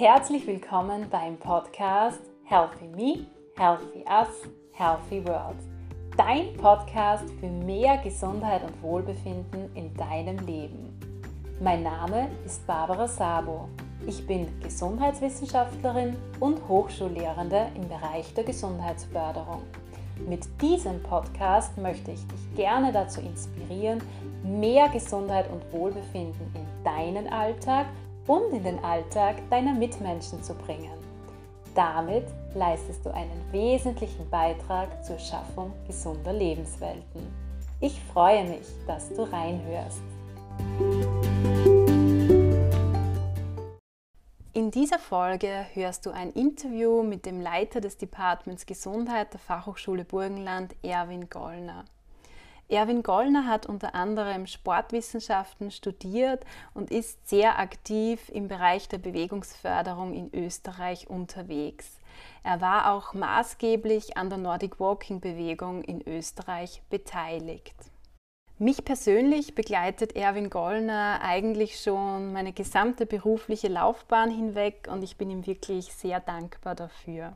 Herzlich willkommen beim Podcast Healthy Me, Healthy Us, Healthy World. Dein Podcast für mehr Gesundheit und Wohlbefinden in deinem Leben. Mein Name ist Barbara Sabo. Ich bin Gesundheitswissenschaftlerin und Hochschullehrende im Bereich der Gesundheitsförderung. Mit diesem Podcast möchte ich dich gerne dazu inspirieren, mehr Gesundheit und Wohlbefinden in deinen Alltag und in den Alltag deiner Mitmenschen zu bringen. Damit leistest du einen wesentlichen Beitrag zur Schaffung gesunder Lebenswelten. Ich freue mich, dass du reinhörst. In dieser Folge hörst du ein Interview mit dem Leiter des Departments Gesundheit der Fachhochschule Burgenland, Erwin Gollner. Erwin Gollner hat unter anderem Sportwissenschaften studiert und ist sehr aktiv im Bereich der Bewegungsförderung in Österreich unterwegs. Er war auch maßgeblich an der Nordic Walking Bewegung in Österreich beteiligt. Mich persönlich begleitet Erwin Gollner eigentlich schon meine gesamte berufliche Laufbahn hinweg und ich bin ihm wirklich sehr dankbar dafür.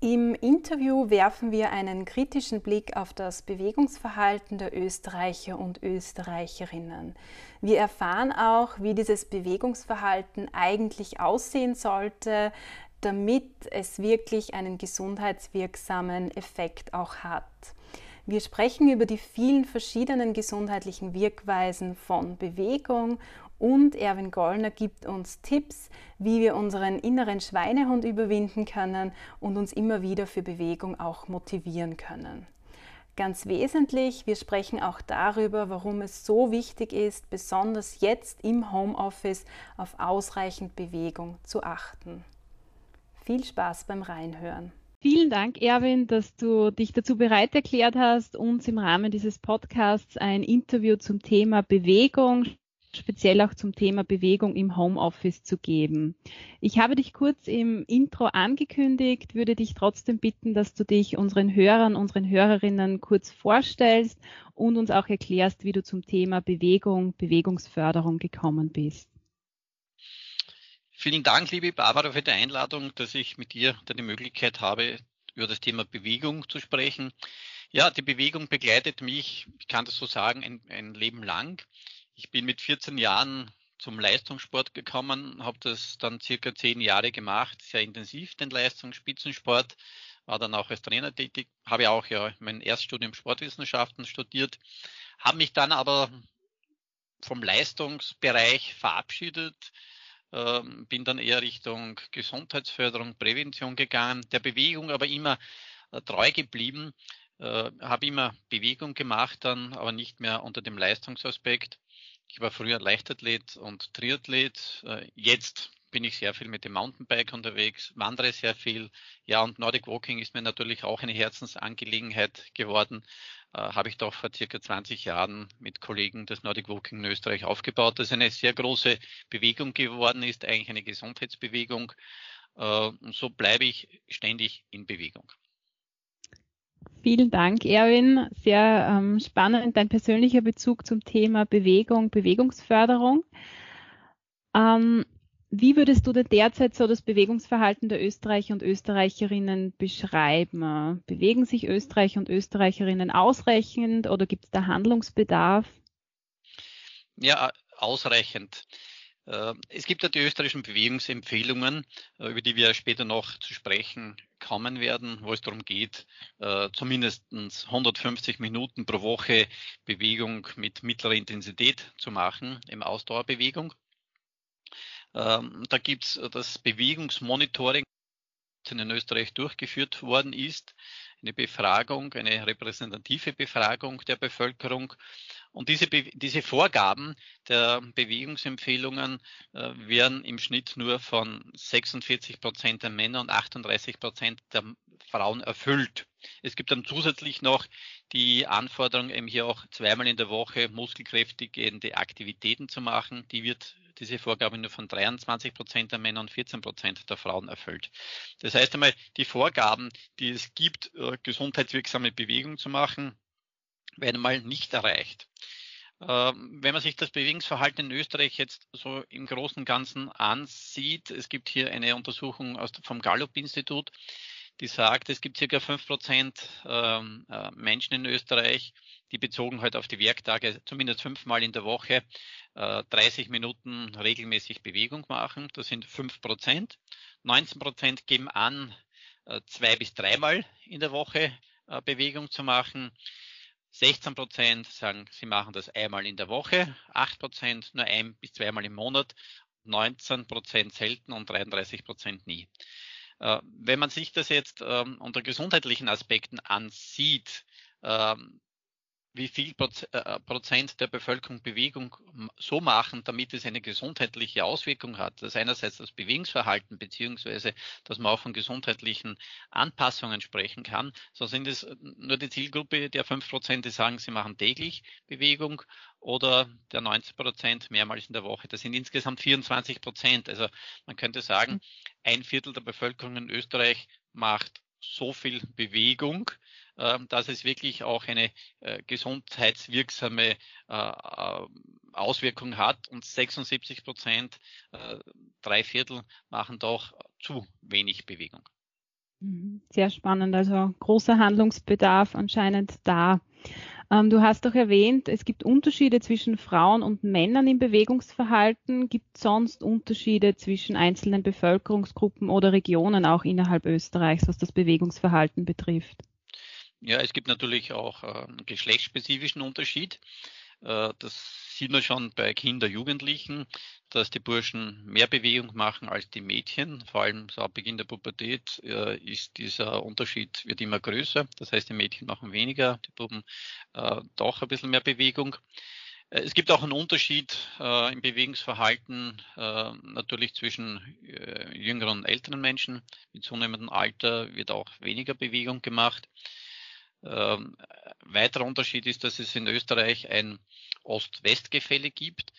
Im Interview werfen wir einen kritischen Blick auf das Bewegungsverhalten der Österreicher und Österreicherinnen. Wir erfahren auch, wie dieses Bewegungsverhalten eigentlich aussehen sollte, damit es wirklich einen gesundheitswirksamen Effekt auch hat. Wir sprechen über die vielen verschiedenen gesundheitlichen Wirkweisen von Bewegung und Erwin Gollner gibt uns Tipps, wie wir unseren inneren Schweinehund überwinden können und uns immer wieder für Bewegung auch motivieren können. Ganz wesentlich, wir sprechen auch darüber, warum es so wichtig ist, besonders jetzt im Homeoffice auf ausreichend Bewegung zu achten. Viel Spaß beim Reinhören. Vielen Dank, Erwin, dass du dich dazu bereit erklärt hast, uns im Rahmen dieses Podcasts ein Interview zum Thema Bewegung, speziell auch zum Thema Bewegung im Homeoffice zu geben. Ich habe dich kurz im Intro angekündigt, würde dich trotzdem bitten, dass du dich unseren Hörern, unseren Hörerinnen kurz vorstellst und uns auch erklärst, wie du zum Thema Bewegung, Bewegungsförderung gekommen bist. Vielen Dank, liebe Barbara, für die Einladung, dass ich mit dir die Möglichkeit habe, über das Thema Bewegung zu sprechen. Ja, die Bewegung begleitet mich, ich kann das so sagen, ein, ein Leben lang. Ich bin mit 14 Jahren zum Leistungssport gekommen, habe das dann circa zehn Jahre gemacht, sehr intensiv den Leistungsspitzensport, war dann auch als Trainer tätig, habe auch ja mein Erststudium Sportwissenschaften studiert, habe mich dann aber vom Leistungsbereich verabschiedet, ähm, bin dann eher Richtung Gesundheitsförderung, Prävention gegangen, der Bewegung aber immer äh, treu geblieben, äh, habe immer Bewegung gemacht, dann aber nicht mehr unter dem Leistungsaspekt. Ich war früher Leichtathlet und Triathlet. Äh, jetzt bin ich sehr viel mit dem Mountainbike unterwegs, wandere sehr viel. Ja, und Nordic Walking ist mir natürlich auch eine Herzensangelegenheit geworden. Äh, habe ich doch vor circa 20 Jahren mit Kollegen das Nordic Walking in Österreich aufgebaut. Das eine sehr große Bewegung geworden ist, eigentlich eine Gesundheitsbewegung. Äh, und so bleibe ich ständig in Bewegung. Vielen Dank, Erwin. Sehr ähm, spannend dein persönlicher Bezug zum Thema Bewegung, Bewegungsförderung. Ähm, wie würdest du denn derzeit so das Bewegungsverhalten der Österreicher und Österreicherinnen beschreiben? Bewegen sich Österreicher und Österreicherinnen ausreichend oder gibt es da Handlungsbedarf? Ja, ausreichend. Äh, es gibt ja die österreichischen Bewegungsempfehlungen, äh, über die wir später noch zu sprechen kommen werden, wo es darum geht, äh, zumindest 150 Minuten pro Woche Bewegung mit mittlerer Intensität zu machen, im Ausdauerbewegung. Ähm, da gibt es das Bewegungsmonitoring, das in Österreich durchgeführt worden ist, eine Befragung, eine repräsentative Befragung der Bevölkerung. Und diese, diese Vorgaben der Bewegungsempfehlungen äh, werden im Schnitt nur von 46 Prozent der Männer und 38 Prozent der Frauen erfüllt. Es gibt dann zusätzlich noch die Anforderung, eben hier auch zweimal in der Woche muskelkräftigende Aktivitäten zu machen. Die wird diese Vorgabe nur von 23 Prozent der Männer und 14 Prozent der Frauen erfüllt. Das heißt einmal, die Vorgaben, die es gibt, äh, gesundheitswirksame Bewegung zu machen, werden mal nicht erreicht. Ähm, wenn man sich das Bewegungsverhalten in Österreich jetzt so im Großen und Ganzen ansieht, es gibt hier eine Untersuchung aus, vom Gallup-Institut, die sagt, es gibt circa fünf Prozent ähm, äh, Menschen in Österreich, die bezogen halt auf die Werktage zumindest fünfmal in der Woche 30 äh, Minuten regelmäßig Bewegung machen. Das sind fünf Prozent. 19 Prozent geben an, äh, zwei bis dreimal in der Woche Bewegung zu machen. 16 Prozent sagen, sie machen das einmal in der Woche, 8 Prozent nur ein bis zweimal im Monat, 19 Prozent selten und 33 Prozent nie. Äh, wenn man sich das jetzt ähm, unter gesundheitlichen Aspekten ansieht, ähm, wie viel äh, Prozent der Bevölkerung Bewegung so machen, damit es eine gesundheitliche Auswirkung hat. Das ist einerseits das Bewegungsverhalten, beziehungsweise, dass man auch von gesundheitlichen Anpassungen sprechen kann. So sind es nur die Zielgruppe der fünf Prozent, die sagen, sie machen täglich Bewegung oder der 90 Prozent mehrmals in der Woche. Das sind insgesamt 24 Prozent. Also man könnte sagen, ein Viertel der Bevölkerung in Österreich macht so viel Bewegung, dass es wirklich auch eine äh, gesundheitswirksame äh, äh, Auswirkung hat und 76 Prozent, drei Viertel machen doch zu wenig Bewegung. Mhm. Sehr spannend, also großer Handlungsbedarf anscheinend da. Ähm, du hast doch erwähnt, es gibt Unterschiede zwischen Frauen und Männern im Bewegungsverhalten. Gibt es sonst Unterschiede zwischen einzelnen Bevölkerungsgruppen oder Regionen auch innerhalb Österreichs, was das Bewegungsverhalten betrifft? Ja, es gibt natürlich auch äh, einen geschlechtsspezifischen Unterschied. Äh, das sieht man schon bei Kinder, Jugendlichen, dass die Burschen mehr Bewegung machen als die Mädchen. Vor allem so ab Beginn der Pubertät äh, ist dieser Unterschied wird immer größer. Das heißt, die Mädchen machen weniger, die Buben doch ein bisschen mehr Bewegung. Es gibt auch einen Unterschied äh, im Bewegungsverhalten äh, natürlich zwischen äh, jüngeren und älteren Menschen. Mit zunehmendem Alter wird auch weniger Bewegung gemacht. Ähm, weiterer Unterschied ist, dass es in Österreich ein Ost-West-Gefälle gibt.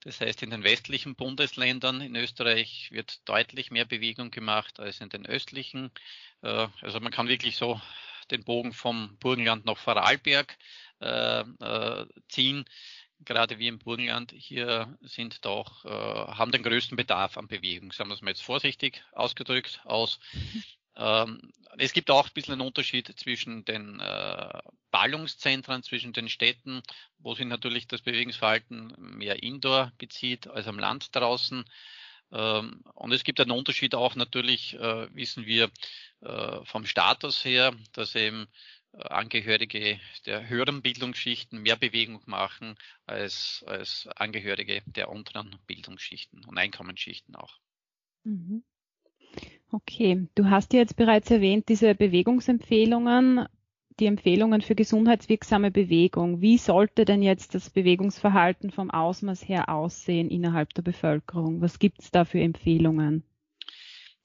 Das heißt, in den westlichen Bundesländern in Österreich wird deutlich mehr Bewegung gemacht als in den östlichen. Äh, also man kann wirklich so den Bogen vom Burgenland nach Vorarlberg äh, äh, ziehen. Gerade wie im Burgenland hier sind doch, äh, haben den größten Bedarf an Bewegung. Sagen wir es mal jetzt vorsichtig ausgedrückt aus. Ähm, es gibt auch ein bisschen einen Unterschied zwischen den äh, Ballungszentren, zwischen den Städten, wo sich natürlich das Bewegungsverhalten mehr indoor bezieht als am Land draußen. Ähm, und es gibt einen Unterschied auch natürlich, äh, wissen wir äh, vom Status her, dass eben äh, Angehörige der höheren Bildungsschichten mehr Bewegung machen als, als Angehörige der unteren Bildungsschichten und Einkommensschichten auch. Mhm. Okay, du hast ja jetzt bereits erwähnt, diese Bewegungsempfehlungen, die Empfehlungen für gesundheitswirksame Bewegung. Wie sollte denn jetzt das Bewegungsverhalten vom Ausmaß her aussehen innerhalb der Bevölkerung? Was gibt es da für Empfehlungen?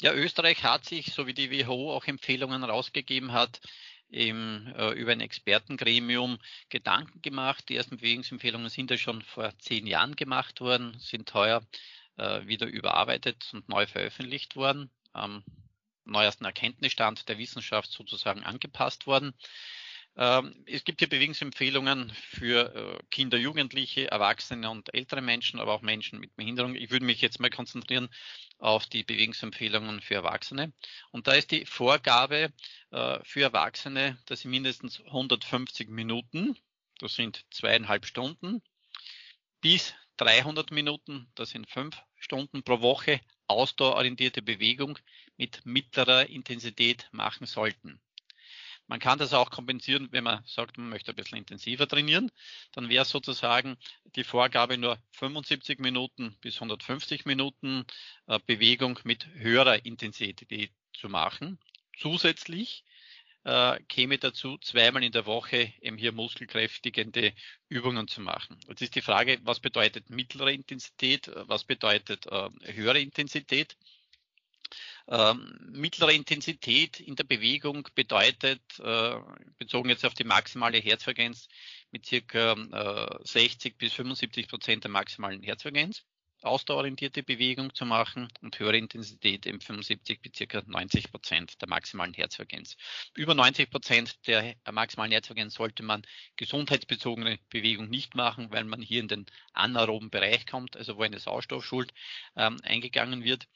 Ja, Österreich hat sich, so wie die WHO auch Empfehlungen rausgegeben hat, im, äh, über ein Expertengremium Gedanken gemacht. Die ersten Bewegungsempfehlungen sind ja schon vor zehn Jahren gemacht worden, sind heuer äh, wieder überarbeitet und neu veröffentlicht worden am neuesten Erkenntnisstand der Wissenschaft sozusagen angepasst worden. Ähm, es gibt hier Bewegungsempfehlungen für äh, Kinder, Jugendliche, Erwachsene und ältere Menschen, aber auch Menschen mit Behinderung. Ich würde mich jetzt mal konzentrieren auf die Bewegungsempfehlungen für Erwachsene. Und da ist die Vorgabe äh, für Erwachsene, dass sie mindestens 150 Minuten, das sind zweieinhalb Stunden, bis 300 Minuten, das sind fünf Stunden pro Woche ausdauerorientierte Bewegung mit mittlerer Intensität machen sollten. Man kann das auch kompensieren, wenn man sagt, man möchte ein bisschen intensiver trainieren. Dann wäre sozusagen die Vorgabe nur 75 Minuten bis 150 Minuten äh, Bewegung mit höherer Intensität zu machen. Zusätzlich äh, käme dazu, zweimal in der Woche eben hier muskelkräftigende Übungen zu machen. Jetzt ist die Frage, was bedeutet mittlere Intensität, was bedeutet äh, höhere Intensität? Ähm, mittlere Intensität in der Bewegung bedeutet, äh, bezogen jetzt auf die maximale Herzfrequenz, mit circa äh, 60 bis 75 Prozent der maximalen Herzfrequenz. Ausdauerorientierte Bewegung zu machen und höhere Intensität im 75 bis circa 90 Prozent der maximalen Herzfrequenz. Über 90 Prozent der maximalen Herzfrequenz sollte man gesundheitsbezogene Bewegung nicht machen, weil man hier in den anaeroben Bereich kommt, also wo eine Sauerstoffschuld ähm, eingegangen wird.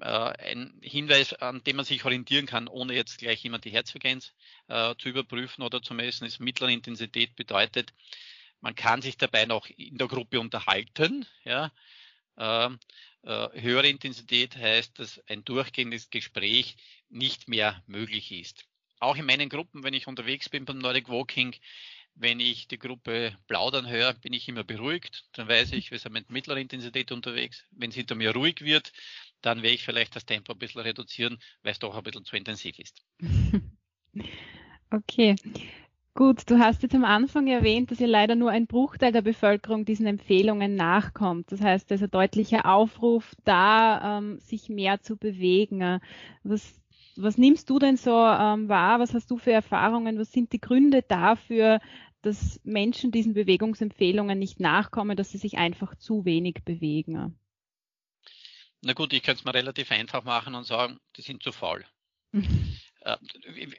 Äh, ein Hinweis, an dem man sich orientieren kann, ohne jetzt gleich immer die Herzfrequenz äh, zu überprüfen oder zu messen, ist mittlere Intensität bedeutet, man kann sich dabei noch in der Gruppe unterhalten. Ja. Ähm, äh, höhere Intensität heißt, dass ein durchgehendes Gespräch nicht mehr möglich ist. Auch in meinen Gruppen, wenn ich unterwegs bin beim Nordic Walking, wenn ich die Gruppe plaudern höre, bin ich immer beruhigt. Dann weiß ich, wir sind mit mittlerer Intensität unterwegs. Wenn es hinter mir ruhig wird, dann werde ich vielleicht das Tempo ein bisschen reduzieren, weil es doch ein bisschen zu intensiv ist. Okay. Gut, du hast jetzt am Anfang erwähnt, dass ja leider nur ein Bruchteil der Bevölkerung diesen Empfehlungen nachkommt. Das heißt, da ist ein deutlicher Aufruf da, ähm, sich mehr zu bewegen. Was, was nimmst du denn so ähm, wahr? Was hast du für Erfahrungen? Was sind die Gründe dafür, dass Menschen diesen Bewegungsempfehlungen nicht nachkommen, dass sie sich einfach zu wenig bewegen? Na gut, ich könnte es mal relativ einfach machen und sagen, die sind zu faul. Äh,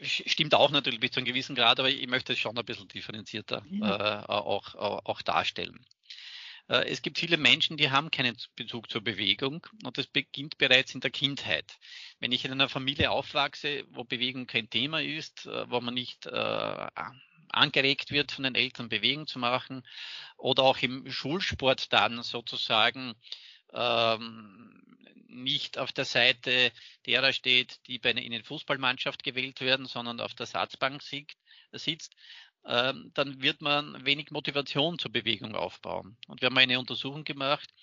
stimmt auch natürlich bis zu einem gewissen Grad, aber ich möchte es schon ein bisschen differenzierter ja. äh, auch, auch, auch darstellen. Äh, es gibt viele Menschen, die haben keinen Bezug zur Bewegung und das beginnt bereits in der Kindheit. Wenn ich in einer Familie aufwachse, wo Bewegung kein Thema ist, wo man nicht äh, angeregt wird von den Eltern, Bewegung zu machen oder auch im Schulsport dann sozusagen ähm, nicht auf der Seite derer steht, die bei einer, in Fußballmannschaft gewählt werden, sondern auf der Satzbank sitzt, ähm, dann wird man wenig Motivation zur Bewegung aufbauen. Und wir haben eine Untersuchung gemacht,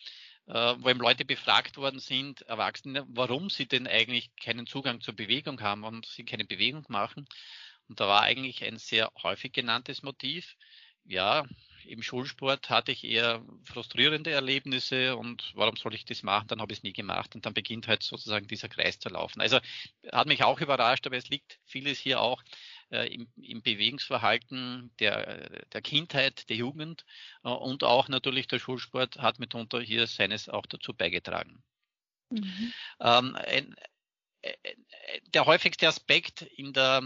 äh, wo eben Leute befragt worden sind, Erwachsene, warum sie denn eigentlich keinen Zugang zur Bewegung haben, warum sie keine Bewegung machen. Und da war eigentlich ein sehr häufig genanntes Motiv, ja, im Schulsport hatte ich eher frustrierende Erlebnisse und warum soll ich das machen? Dann habe ich es nie gemacht und dann beginnt halt sozusagen dieser Kreis zu laufen. Also hat mich auch überrascht, aber es liegt vieles hier auch äh, im, im, Bewegungsverhalten der, der Kindheit, der Jugend äh, und auch natürlich der Schulsport hat mitunter hier seines auch dazu beigetragen. Mhm. Ähm, ein, äh, äh, der häufigste Aspekt in der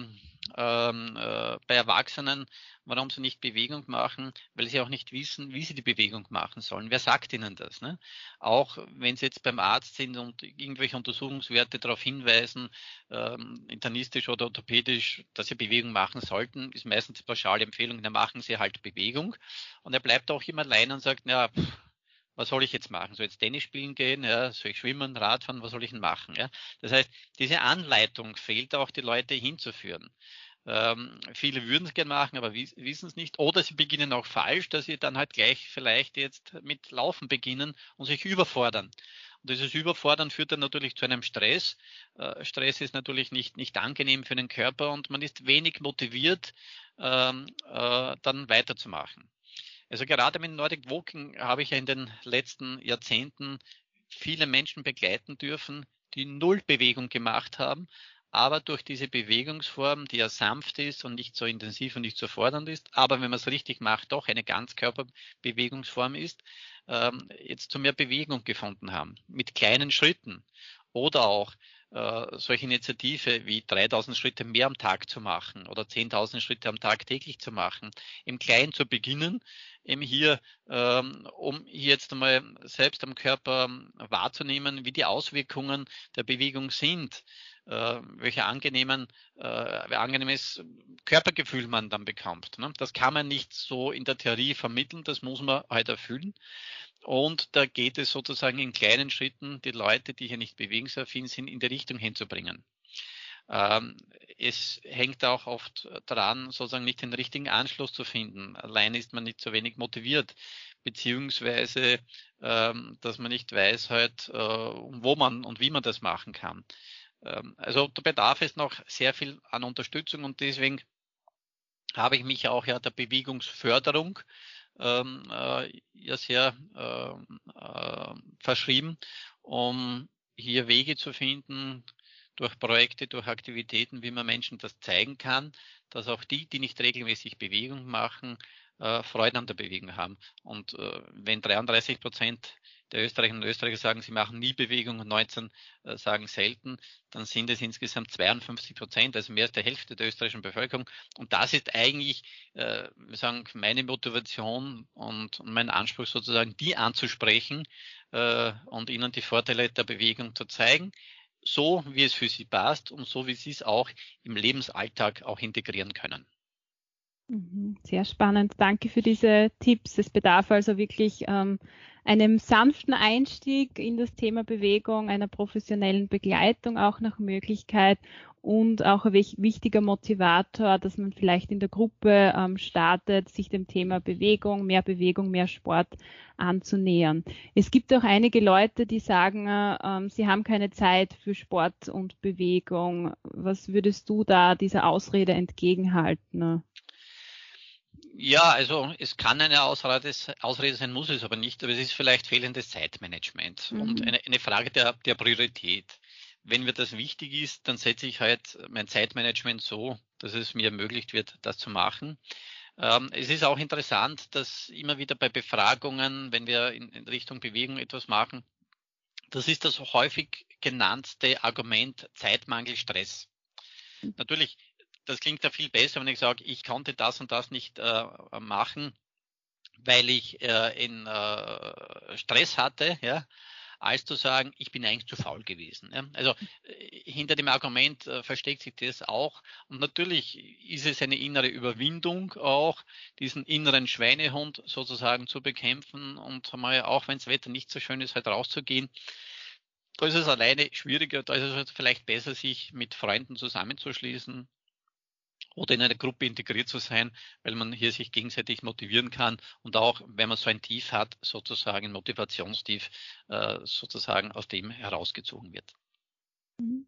ähm, äh, bei Erwachsenen, warum sie nicht Bewegung machen, weil sie auch nicht wissen, wie sie die Bewegung machen sollen. Wer sagt ihnen das? Ne? Auch wenn sie jetzt beim Arzt sind und irgendwelche Untersuchungswerte darauf hinweisen, ähm, internistisch oder orthopädisch, dass sie Bewegung machen sollten, ist meistens die pauschale Empfehlung, dann machen sie halt Bewegung. Und er bleibt auch immer allein und sagt, ja, pff, was soll ich jetzt machen? Soll ich jetzt Tennis spielen gehen? Ja, soll ich schwimmen, Radfahren? Was soll ich denn machen? Ja, das heißt, diese Anleitung fehlt auch, die Leute hinzuführen. Ähm, viele würden es gerne machen, aber wissen es nicht. Oder sie beginnen auch falsch, dass sie dann halt gleich vielleicht jetzt mit Laufen beginnen und sich überfordern. Und dieses Überfordern führt dann natürlich zu einem Stress. Äh, Stress ist natürlich nicht, nicht angenehm für den Körper und man ist wenig motiviert, ähm, äh, dann weiterzumachen. Also gerade mit Nordic Walking habe ich ja in den letzten Jahrzehnten viele Menschen begleiten dürfen, die null Bewegung gemacht haben, aber durch diese Bewegungsform, die ja sanft ist und nicht so intensiv und nicht so fordernd ist, aber wenn man es richtig macht, doch eine Ganzkörperbewegungsform ist, ähm, jetzt zu mehr Bewegung gefunden haben, mit kleinen Schritten. Oder auch äh, solche Initiative wie 3000 Schritte mehr am Tag zu machen oder 10.000 Schritte am Tag täglich zu machen, im Kleinen zu beginnen, eben hier, ähm, um hier jetzt einmal selbst am Körper wahrzunehmen, wie die Auswirkungen der Bewegung sind, äh, welche angenehmen, äh, angenehmes Körpergefühl man dann bekommt. Ne? Das kann man nicht so in der Theorie vermitteln, das muss man halt erfüllen. Und da geht es sozusagen in kleinen Schritten, die Leute, die hier nicht bewegungsaffin sind, in die Richtung hinzubringen. Ähm, es hängt auch oft daran, sozusagen nicht den richtigen Anschluss zu finden. Alleine ist man nicht so wenig motiviert, beziehungsweise, ähm, dass man nicht weiß halt, äh, wo man und wie man das machen kann. Ähm, also der Bedarf ist noch sehr viel an Unterstützung und deswegen habe ich mich auch ja der Bewegungsförderung ähm, äh, ja sehr äh, äh, verschrieben, um hier Wege zu finden, durch Projekte, durch Aktivitäten, wie man Menschen das zeigen kann, dass auch die, die nicht regelmäßig Bewegung machen, äh, Freude an der Bewegung haben. Und äh, wenn 33 Prozent der Österreicherinnen und Österreicher sagen, sie machen nie Bewegung und 19 äh, sagen selten, dann sind es insgesamt 52 Prozent, also mehr als der Hälfte der österreichischen Bevölkerung. Und das ist eigentlich, äh, wir sagen, meine Motivation und, und mein Anspruch sozusagen, die anzusprechen äh, und ihnen die Vorteile der Bewegung zu zeigen so, wie es für sie passt und so, wie sie es auch im Lebensalltag auch integrieren können. Mhm, sehr spannend. Danke für diese Tipps. Es bedarf also wirklich ähm, einem sanften Einstieg in das Thema Bewegung, einer professionellen Begleitung auch nach Möglichkeit und auch ein wichtiger Motivator, dass man vielleicht in der Gruppe ähm, startet, sich dem Thema Bewegung, mehr Bewegung, mehr Sport anzunähern. Es gibt auch einige Leute, die sagen, äh, ähm, sie haben keine Zeit für Sport und Bewegung. Was würdest du da dieser Ausrede entgegenhalten? Ja, also es kann eine Ausrede, Ausrede sein, muss es aber nicht, aber es ist vielleicht fehlendes Zeitmanagement mhm. und eine, eine Frage der, der Priorität. Wenn mir das wichtig ist, dann setze ich halt mein Zeitmanagement so, dass es mir ermöglicht wird, das zu machen. Ähm, es ist auch interessant, dass immer wieder bei Befragungen, wenn wir in, in Richtung Bewegung etwas machen, das ist das häufig genannte Argument Zeitmangel, Stress. Mhm. Natürlich das klingt ja viel besser, wenn ich sage, ich konnte das und das nicht äh, machen, weil ich äh, in äh, Stress hatte, ja, als zu sagen, ich bin eigentlich zu faul gewesen. Ja. Also äh, hinter dem Argument äh, versteckt sich das auch. Und natürlich ist es eine innere Überwindung auch, diesen inneren Schweinehund sozusagen zu bekämpfen und mal, auch wenn das Wetter nicht so schön ist, halt rauszugehen. Da ist es alleine schwieriger, da ist es halt vielleicht besser, sich mit Freunden zusammenzuschließen, oder in einer Gruppe integriert zu sein, weil man hier sich gegenseitig motivieren kann und auch, wenn man so ein Tief hat, sozusagen ein Motivationstief, äh, sozusagen aus dem herausgezogen wird. Mhm.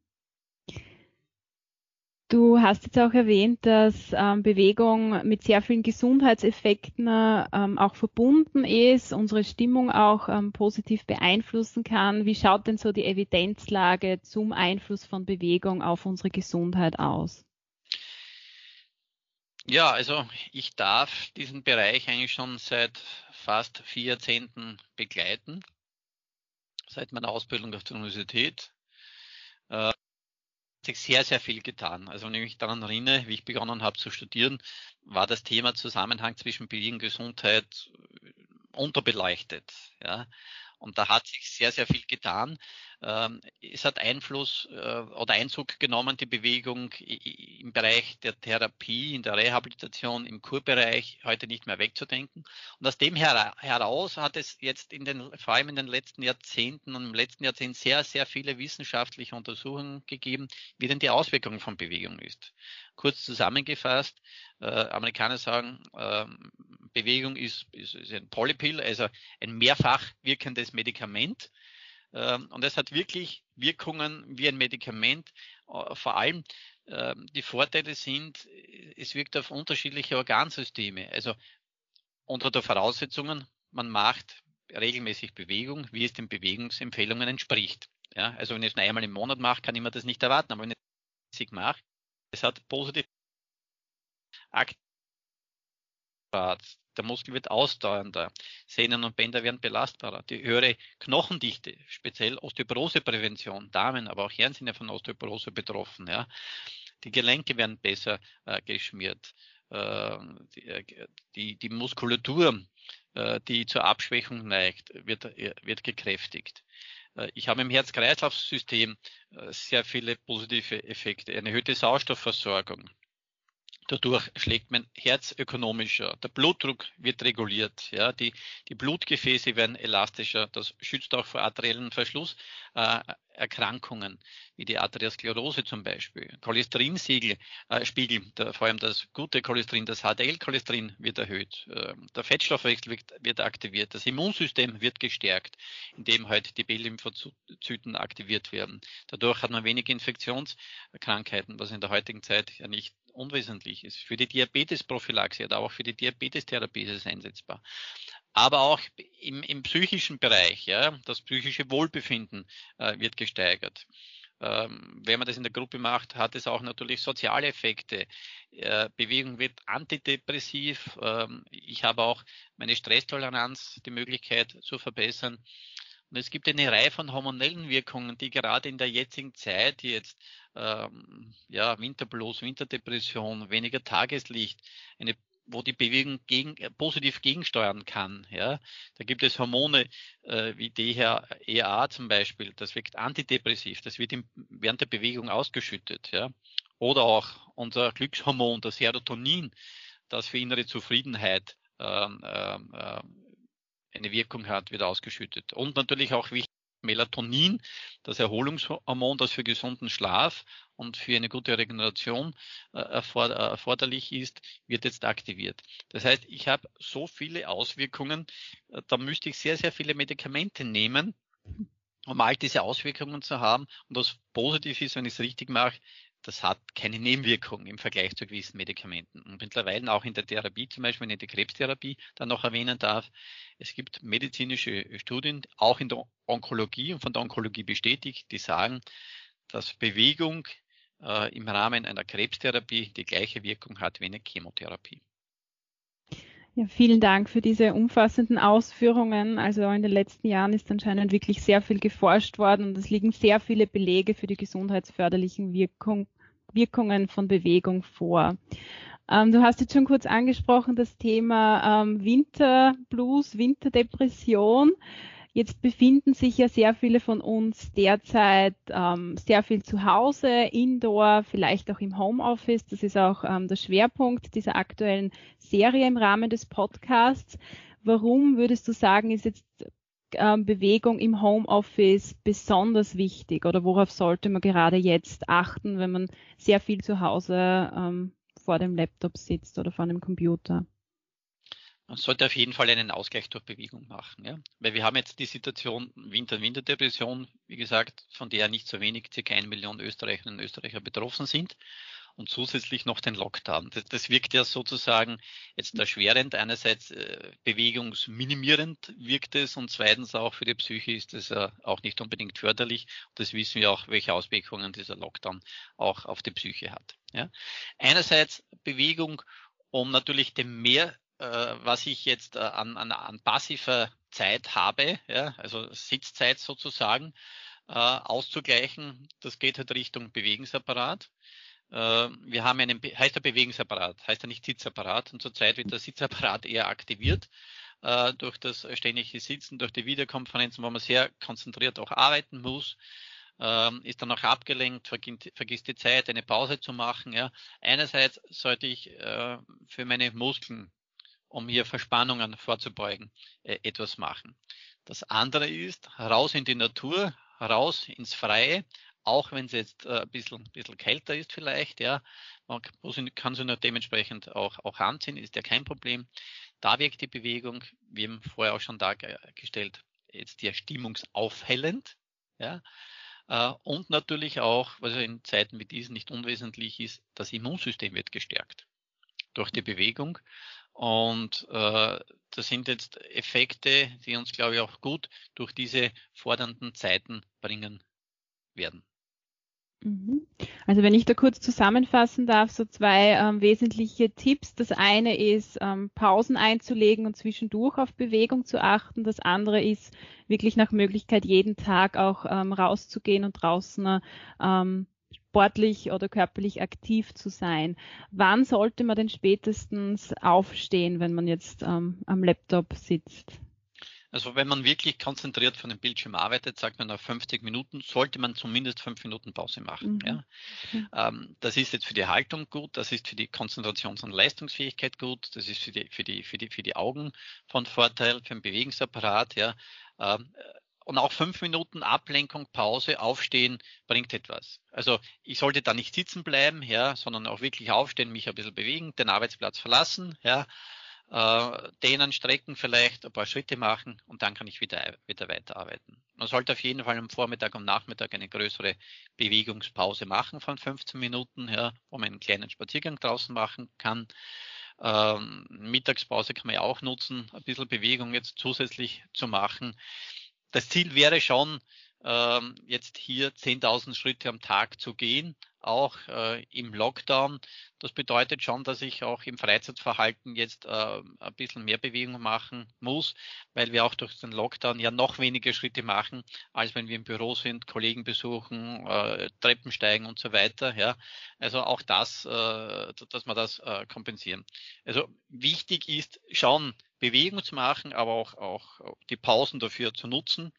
Du hast jetzt auch erwähnt, dass ähm, Bewegung mit sehr vielen Gesundheitseffekten ähm, auch verbunden ist, unsere Stimmung auch ähm, positiv beeinflussen kann. Wie schaut denn so die Evidenzlage zum Einfluss von Bewegung auf unsere Gesundheit aus? Ja, also ich darf diesen Bereich eigentlich schon seit fast vier Jahrzehnten begleiten, seit meiner Ausbildung auf der Universität. Äh, hat sich sehr, sehr viel getan. Also wenn ich mich daran erinnere, wie ich begonnen habe zu studieren, war das Thema Zusammenhang zwischen Bewegung und Gesundheit unterbeleuchtet. Ja. Und da hat sich sehr, sehr viel getan. Ähm, es hat Einfluss äh, oder Einzug genommen, die Bewegung im Bereich der Therapie, in der Rehabilitation, im Kurbereich heute nicht mehr wegzudenken. Und aus dem heraus hat es jetzt in den, vor allem in den letzten Jahrzehnten und im letzten Jahrzehnt sehr, sehr viele wissenschaftliche Untersuchungen gegeben, wie denn die Auswirkung von Bewegung ist. Kurz zusammengefasst, äh, Amerikaner sagen, äh, Bewegung ist, ist, ist ein Polypill, also ein mehrfach wirkendes Medikament. Ähm, und es hat wirklich Wirkungen wie ein Medikament. Äh, vor allem ähm, die Vorteile sind, es wirkt auf unterschiedliche Organsysteme. Also unter der Voraussetzungen, man macht regelmäßig Bewegung, wie es den Bewegungsempfehlungen entspricht. Ja, also wenn ich es nur einmal im Monat mache, kann ich mir das nicht erwarten. Aber wenn ich es mache, es hat positiv der Muskel wird ausdauernder, Sehnen und Bänder werden belastbarer, die höhere Knochendichte, speziell Osteoporoseprävention, Damen, aber auch Herren sind ja von Osteoporose betroffen, ja. Die Gelenke werden besser äh, geschmiert, äh, die, äh, die, die, Muskulatur, äh, die zur Abschwächung neigt, wird, äh, wird gekräftigt. Äh, ich habe im Herz-Kreislauf-System sehr viele positive Effekte. Eine erhöhte Sauerstoffversorgung, Dadurch schlägt mein Herz ökonomischer, der Blutdruck wird reguliert, ja, die, die Blutgefäße werden elastischer, das schützt auch vor arteriellen Verschlusserkrankungen, äh, wie die Arteriosklerose zum Beispiel. Cholesterinspiegel, äh, Spiegel, der, vor allem das gute Cholesterin, das HDL-Cholesterin wird erhöht, äh, der Fettstoffwechsel wird, wird, aktiviert, das Immunsystem wird gestärkt, indem halt die B-Lymphozyten aktiviert werden. Dadurch hat man weniger Infektionskrankheiten, was in der heutigen Zeit ja nicht unwesentlich ist. Für die Diabetesprophylaxe oder auch für die Diabetestherapie ist es einsetzbar. Aber auch im, im psychischen Bereich, ja, das psychische Wohlbefinden äh, wird gesteigert. Ähm, wenn man das in der Gruppe macht, hat es auch natürlich soziale Effekte. Äh, Bewegung wird antidepressiv. Ähm, ich habe auch meine Stresstoleranz, die Möglichkeit zu verbessern. Und es gibt eine Reihe von hormonellen Wirkungen, die gerade in der jetzigen Zeit jetzt ähm, ja Winterblues, Winterdepression, weniger Tageslicht, eine wo die Bewegung gegen, äh, positiv gegensteuern kann. Ja, da gibt es Hormone äh, wie DHEA zum Beispiel. Das wirkt antidepressiv. Das wird im, während der Bewegung ausgeschüttet. Ja, oder auch unser Glückshormon, das Serotonin, das für innere Zufriedenheit ähm, äh, eine Wirkung hat, wird ausgeschüttet. Und natürlich auch wichtig Melatonin, das Erholungshormon, das für gesunden Schlaf und für eine gute Regeneration äh, äh, erforderlich ist, wird jetzt aktiviert. Das heißt, ich habe so viele Auswirkungen, äh, da müsste ich sehr, sehr viele Medikamente nehmen, um all diese Auswirkungen zu haben. Und das positiv ist, wenn ich es richtig mache, das hat keine Nebenwirkungen im Vergleich zu gewissen Medikamenten. Und mittlerweile auch in der Therapie, zum Beispiel in der Krebstherapie, dann noch erwähnen darf, es gibt medizinische Studien, auch in der Onkologie und von der Onkologie bestätigt, die sagen, dass Bewegung äh, im Rahmen einer Krebstherapie die gleiche Wirkung hat wie eine Chemotherapie. Ja, vielen Dank für diese umfassenden Ausführungen. Also in den letzten Jahren ist anscheinend wirklich sehr viel geforscht worden und es liegen sehr viele Belege für die gesundheitsförderlichen Wirkung, Wirkungen von Bewegung vor. Ähm, du hast jetzt schon kurz angesprochen das Thema ähm, Winterblues, Winterdepression. Jetzt befinden sich ja sehr viele von uns derzeit ähm, sehr viel zu Hause, indoor, vielleicht auch im Homeoffice. Das ist auch ähm, der Schwerpunkt dieser aktuellen Serie im Rahmen des Podcasts. Warum würdest du sagen, ist jetzt ähm, Bewegung im Homeoffice besonders wichtig oder worauf sollte man gerade jetzt achten, wenn man sehr viel zu Hause ähm, vor dem Laptop sitzt oder vor dem Computer? Man sollte auf jeden Fall einen Ausgleich durch Bewegung machen, ja. Weil wir haben jetzt die Situation Winter-Winterdepression, wie gesagt, von der nicht so wenig, circa eine Million Österreicherinnen und Österreicher betroffen sind und zusätzlich noch den Lockdown. Das, das wirkt ja sozusagen jetzt erschwerend. Einerseits äh, bewegungsminimierend wirkt es und zweitens auch für die Psyche ist es äh, auch nicht unbedingt förderlich. Und das wissen wir auch, welche Auswirkungen dieser Lockdown auch auf die Psyche hat. Ja. Einerseits Bewegung, um natürlich dem mehr äh, was ich jetzt äh, an, an, an passiver Zeit habe, ja, also Sitzzeit sozusagen, äh, auszugleichen. Das geht halt Richtung Bewegungsapparat. Äh, wir haben einen, heißt der Bewegungsapparat, heißt er nicht Sitzapparat und zurzeit wird der Sitzapparat eher aktiviert äh, durch das ständige Sitzen, durch die Videokonferenzen, wo man sehr konzentriert auch arbeiten muss, ähm, ist dann auch abgelenkt, vergisst, vergisst die Zeit, eine Pause zu machen. Ja. Einerseits sollte ich äh, für meine Muskeln, um hier Verspannungen vorzubeugen, äh, etwas machen. Das andere ist, raus in die Natur, raus ins Freie, auch wenn es jetzt äh, ein bisschen, bisschen kälter ist vielleicht, ja, man kann sie nur dementsprechend auch, auch anziehen, ist ja kein Problem. Da wirkt die Bewegung, wie eben vorher auch schon dargestellt, jetzt ja stimmungsaufhellend, ja, äh, und natürlich auch, was in Zeiten wie diesen nicht unwesentlich ist, das Immunsystem wird gestärkt durch die Bewegung. Und äh, das sind jetzt Effekte, die uns, glaube ich, auch gut durch diese fordernden Zeiten bringen werden. Mhm. Also wenn ich da kurz zusammenfassen darf, so zwei ähm, wesentliche Tipps. Das eine ist, ähm, Pausen einzulegen und zwischendurch auf Bewegung zu achten. Das andere ist, wirklich nach Möglichkeit jeden Tag auch ähm, rauszugehen und draußen ähm, sportlich oder körperlich aktiv zu sein. Wann sollte man denn spätestens aufstehen, wenn man jetzt ähm, am Laptop sitzt? Also wenn man wirklich konzentriert von dem Bildschirm arbeitet, sagt man nach 50 Minuten, sollte man zumindest fünf Minuten Pause machen. Mhm. Ja. Ähm, das ist jetzt für die Haltung gut, das ist für die Konzentrations- und Leistungsfähigkeit gut, das ist für die, für die, für die, für die Augen von Vorteil, für den Bewegungsapparat, ja. Ähm, und auch fünf Minuten Ablenkung, Pause, Aufstehen bringt etwas. Also ich sollte da nicht sitzen bleiben, ja, sondern auch wirklich aufstehen, mich ein bisschen bewegen, den Arbeitsplatz verlassen, ja, äh, dehnen, strecken, vielleicht ein paar Schritte machen und dann kann ich wieder, wieder weiterarbeiten. Man sollte auf jeden Fall am Vormittag und Nachmittag eine größere Bewegungspause machen von 15 Minuten, ja, wo man einen kleinen Spaziergang draußen machen kann. Ähm, Mittagspause kann man ja auch nutzen, ein bisschen Bewegung jetzt zusätzlich zu machen. Das Ziel wäre schon, ähm, jetzt hier 10.000 Schritte am Tag zu gehen, auch äh, im Lockdown. Das bedeutet schon, dass ich auch im Freizeitverhalten jetzt äh, ein bisschen mehr Bewegung machen muss, weil wir auch durch den Lockdown ja noch weniger Schritte machen, als wenn wir im Büro sind, Kollegen besuchen, äh, Treppen steigen und so weiter. Ja, also auch das, äh, dass wir das äh, kompensieren. Also wichtig ist schon Bewegung zu machen, aber auch, auch die Pausen dafür zu nutzen.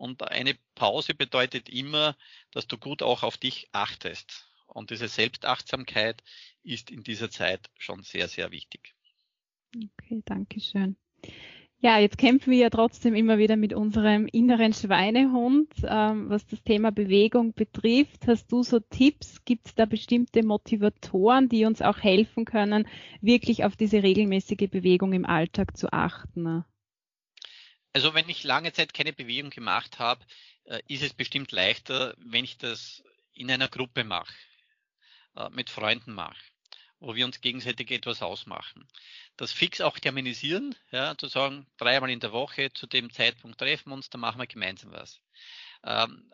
Und eine Pause bedeutet immer, dass du gut auch auf dich achtest. Und diese Selbstachtsamkeit ist in dieser Zeit schon sehr, sehr wichtig. Okay, danke schön. Ja, jetzt kämpfen wir ja trotzdem immer wieder mit unserem inneren Schweinehund, ähm, was das Thema Bewegung betrifft. Hast du so Tipps? Gibt es da bestimmte Motivatoren, die uns auch helfen können, wirklich auf diese regelmäßige Bewegung im Alltag zu achten? Also wenn ich lange Zeit keine Bewegung gemacht habe, äh, ist es bestimmt leichter, wenn ich das in einer Gruppe mache, äh, mit Freunden mache, wo wir uns gegenseitig etwas ausmachen. Das fix auch terminisieren, ja, zu sagen, dreimal in der Woche zu dem Zeitpunkt treffen wir uns, dann machen wir gemeinsam was. Ähm,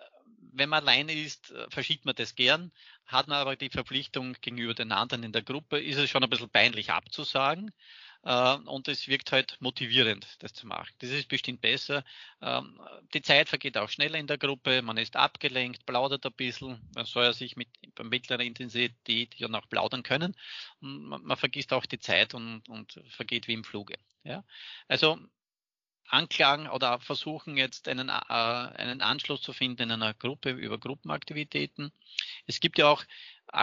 wenn man alleine ist, äh, verschiebt man das gern, hat man aber die Verpflichtung gegenüber den anderen in der Gruppe, ist es schon ein bisschen peinlich abzusagen. Äh, und es wirkt halt motivierend, das zu machen. Das ist bestimmt besser. Ähm, die Zeit vergeht auch schneller in der Gruppe, man ist abgelenkt, plaudert ein bisschen, man soll ja sich mit mittlerer Intensität ja noch plaudern können. Man, man vergisst auch die Zeit und, und vergeht wie im Fluge. Ja? Also anklagen oder versuchen jetzt einen, äh, einen Anschluss zu finden in einer Gruppe über Gruppenaktivitäten. Es gibt ja auch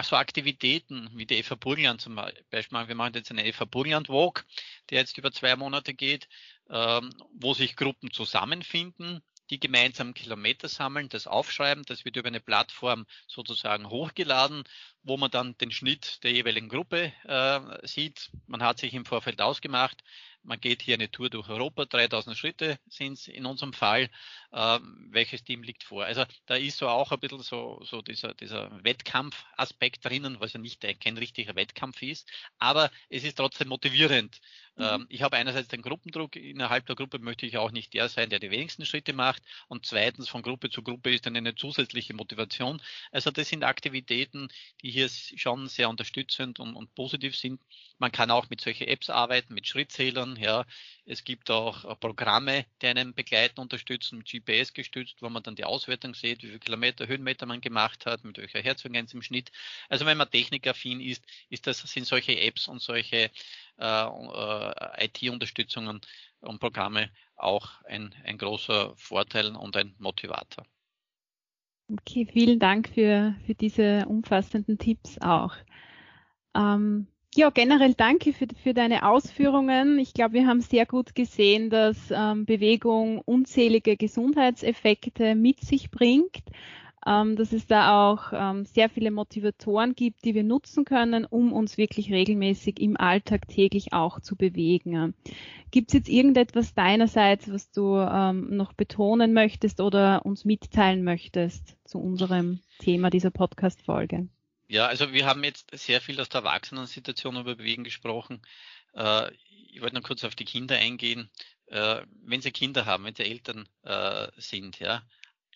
so Aktivitäten wie die Eva Burgenland zum Beispiel. Wir machen jetzt eine Eva Burgenland Walk, der jetzt über zwei Monate geht, ähm, wo sich Gruppen zusammenfinden, die gemeinsam Kilometer sammeln, das aufschreiben, das wird über eine Plattform sozusagen hochgeladen, wo man dann den Schnitt der jeweiligen Gruppe äh, sieht. Man hat sich im Vorfeld ausgemacht, man geht hier eine Tour durch Europa, 3000 Schritte sind es in unserem Fall. Ähm, welches Team liegt vor? Also da ist so auch ein bisschen so, so dieser, dieser Wettkampfaspekt drinnen, was ja nicht kein richtiger Wettkampf ist, aber es ist trotzdem motivierend. Mhm. Ähm, ich habe einerseits den Gruppendruck, innerhalb der Gruppe möchte ich auch nicht der sein, der die wenigsten Schritte macht und zweitens von Gruppe zu Gruppe ist dann eine zusätzliche Motivation. Also das sind Aktivitäten, die hier schon sehr unterstützend und, und positiv sind. Man kann auch mit solchen Apps arbeiten, mit Schrittzählern, ja. Es gibt auch äh, Programme, die einen begleiten, unterstützen, mit GPS gestützt, wo man dann die Auswertung sieht, wie viele Kilometer, Höhenmeter man gemacht hat, mit welcher Herzfrequenz im Schnitt. Also wenn man technikaffin ist, ist das, sind solche Apps und solche äh, äh, IT-Unterstützungen und Programme auch ein, ein großer Vorteil und ein Motivator. Okay, vielen Dank für, für diese umfassenden Tipps auch. Ähm, ja, generell danke für, für deine Ausführungen. Ich glaube, wir haben sehr gut gesehen, dass ähm, Bewegung unzählige Gesundheitseffekte mit sich bringt, ähm, dass es da auch ähm, sehr viele Motivatoren gibt, die wir nutzen können, um uns wirklich regelmäßig im Alltag täglich auch zu bewegen. Gibt es jetzt irgendetwas deinerseits, was du ähm, noch betonen möchtest oder uns mitteilen möchtest zu unserem Thema dieser Podcast-Folge? Ja, also wir haben jetzt sehr viel aus der Erwachsenensituation über Bewegen gesprochen. Äh, ich wollte noch kurz auf die Kinder eingehen. Äh, wenn Sie Kinder haben, wenn Sie Eltern äh, sind, ja,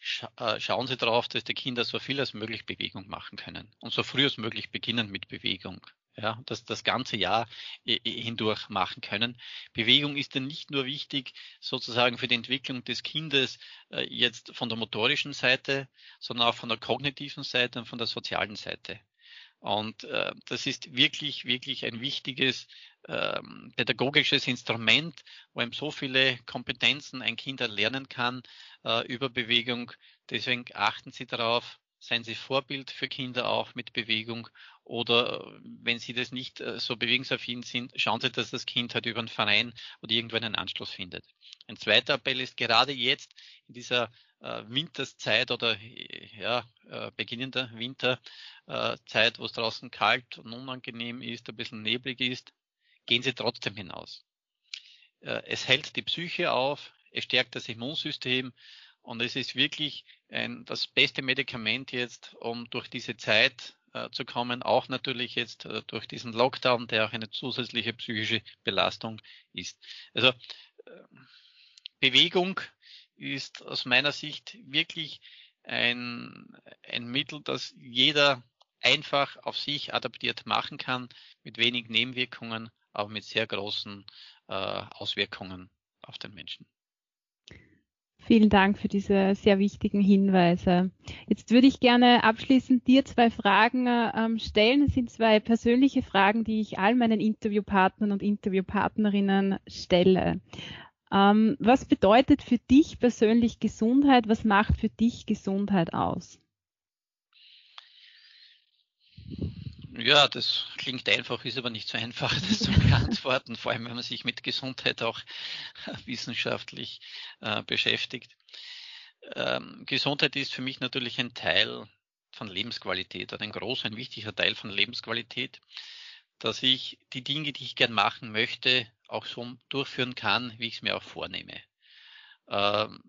schauen Sie darauf, dass die Kinder so viel als möglich Bewegung machen können und so früh als möglich beginnen mit Bewegung ja, das das ganze Jahr hindurch machen können. Bewegung ist dann nicht nur wichtig sozusagen für die Entwicklung des Kindes äh, jetzt von der motorischen Seite, sondern auch von der kognitiven Seite und von der sozialen Seite. Und äh, das ist wirklich, wirklich ein wichtiges ähm, pädagogisches Instrument, wo ihm so viele Kompetenzen ein Kind erlernen kann äh, über Bewegung. Deswegen achten Sie darauf, seien Sie Vorbild für Kinder auch mit Bewegung oder äh, wenn Sie das nicht äh, so bewegungsaffin sind, schauen Sie, dass das Kind halt über einen Verein oder irgendwo einen Anschluss findet. Ein zweiter Appell ist gerade jetzt in dieser äh, Winterszeit oder ja, äh, beginnender Winterzeit, wo es draußen kalt und unangenehm ist, ein bisschen neblig ist, gehen Sie trotzdem hinaus. Äh, es hält die Psyche auf, es stärkt das Immunsystem und es ist wirklich ein, das beste Medikament jetzt, um durch diese Zeit äh, zu kommen, auch natürlich jetzt äh, durch diesen Lockdown, der auch eine zusätzliche psychische Belastung ist. Also äh, Bewegung ist aus meiner Sicht wirklich ein, ein Mittel, das jeder einfach auf sich adaptiert machen kann, mit wenig Nebenwirkungen, aber mit sehr großen äh, Auswirkungen auf den Menschen. Vielen Dank für diese sehr wichtigen Hinweise. Jetzt würde ich gerne abschließend dir zwei Fragen ähm, stellen. Es sind zwei persönliche Fragen, die ich all meinen Interviewpartnern und Interviewpartnerinnen stelle. Ähm, was bedeutet für dich persönlich Gesundheit? Was macht für dich Gesundheit aus? Ja, das klingt einfach, ist aber nicht so einfach, das zu beantworten, vor allem wenn man sich mit Gesundheit auch wissenschaftlich äh, beschäftigt. Ähm, Gesundheit ist für mich natürlich ein Teil von Lebensqualität oder ein großer, ein wichtiger Teil von Lebensqualität, dass ich die Dinge, die ich gern machen möchte, auch so durchführen kann, wie ich es mir auch vornehme. Ähm,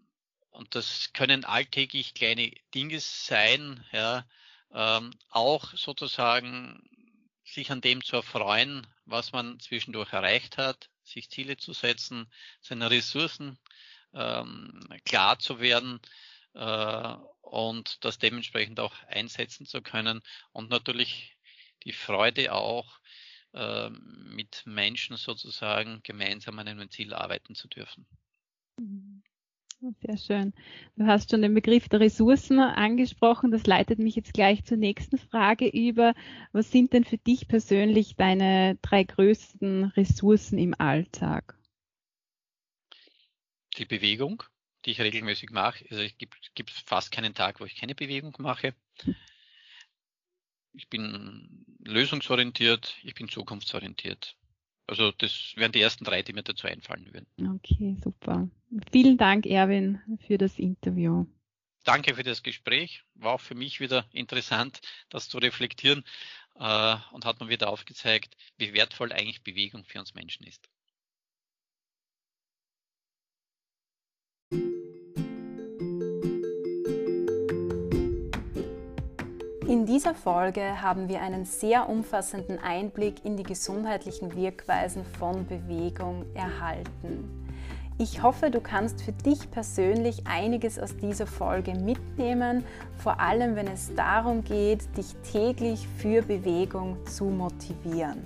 und das können alltäglich kleine Dinge sein, ja, ähm, auch sozusagen sich an dem zu erfreuen, was man zwischendurch erreicht hat, sich Ziele zu setzen, seine Ressourcen ähm, klar zu werden äh, und das dementsprechend auch einsetzen zu können und natürlich die Freude auch äh, mit Menschen sozusagen gemeinsam an einem Ziel arbeiten zu dürfen. Mhm. Sehr schön. Du hast schon den Begriff der Ressourcen angesprochen. Das leitet mich jetzt gleich zur nächsten Frage über. Was sind denn für dich persönlich deine drei größten Ressourcen im Alltag? Die Bewegung, die ich regelmäßig mache. Also es gibt, gibt fast keinen Tag, wo ich keine Bewegung mache. Ich bin lösungsorientiert, ich bin zukunftsorientiert. Also das wären die ersten drei, die mir dazu einfallen würden. Okay, super. Vielen Dank, Erwin, für das Interview. Danke für das Gespräch. War auch für mich wieder interessant, das zu reflektieren äh, und hat mir wieder aufgezeigt, wie wertvoll eigentlich Bewegung für uns Menschen ist. In dieser Folge haben wir einen sehr umfassenden Einblick in die gesundheitlichen Wirkweisen von Bewegung erhalten. Ich hoffe, du kannst für dich persönlich einiges aus dieser Folge mitnehmen, vor allem wenn es darum geht, dich täglich für Bewegung zu motivieren.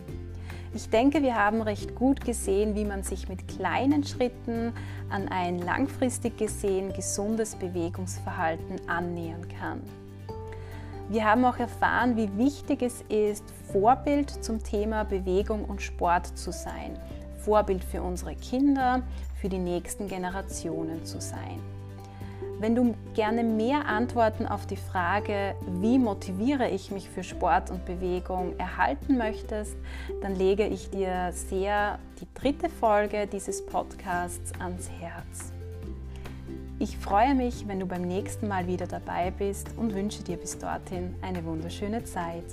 Ich denke, wir haben recht gut gesehen, wie man sich mit kleinen Schritten an ein langfristig gesehen gesundes Bewegungsverhalten annähern kann. Wir haben auch erfahren, wie wichtig es ist, Vorbild zum Thema Bewegung und Sport zu sein. Vorbild für unsere Kinder, für die nächsten Generationen zu sein. Wenn du gerne mehr Antworten auf die Frage, wie motiviere ich mich für Sport und Bewegung erhalten möchtest, dann lege ich dir sehr die dritte Folge dieses Podcasts ans Herz. Ich freue mich, wenn du beim nächsten Mal wieder dabei bist und wünsche dir bis dorthin eine wunderschöne Zeit.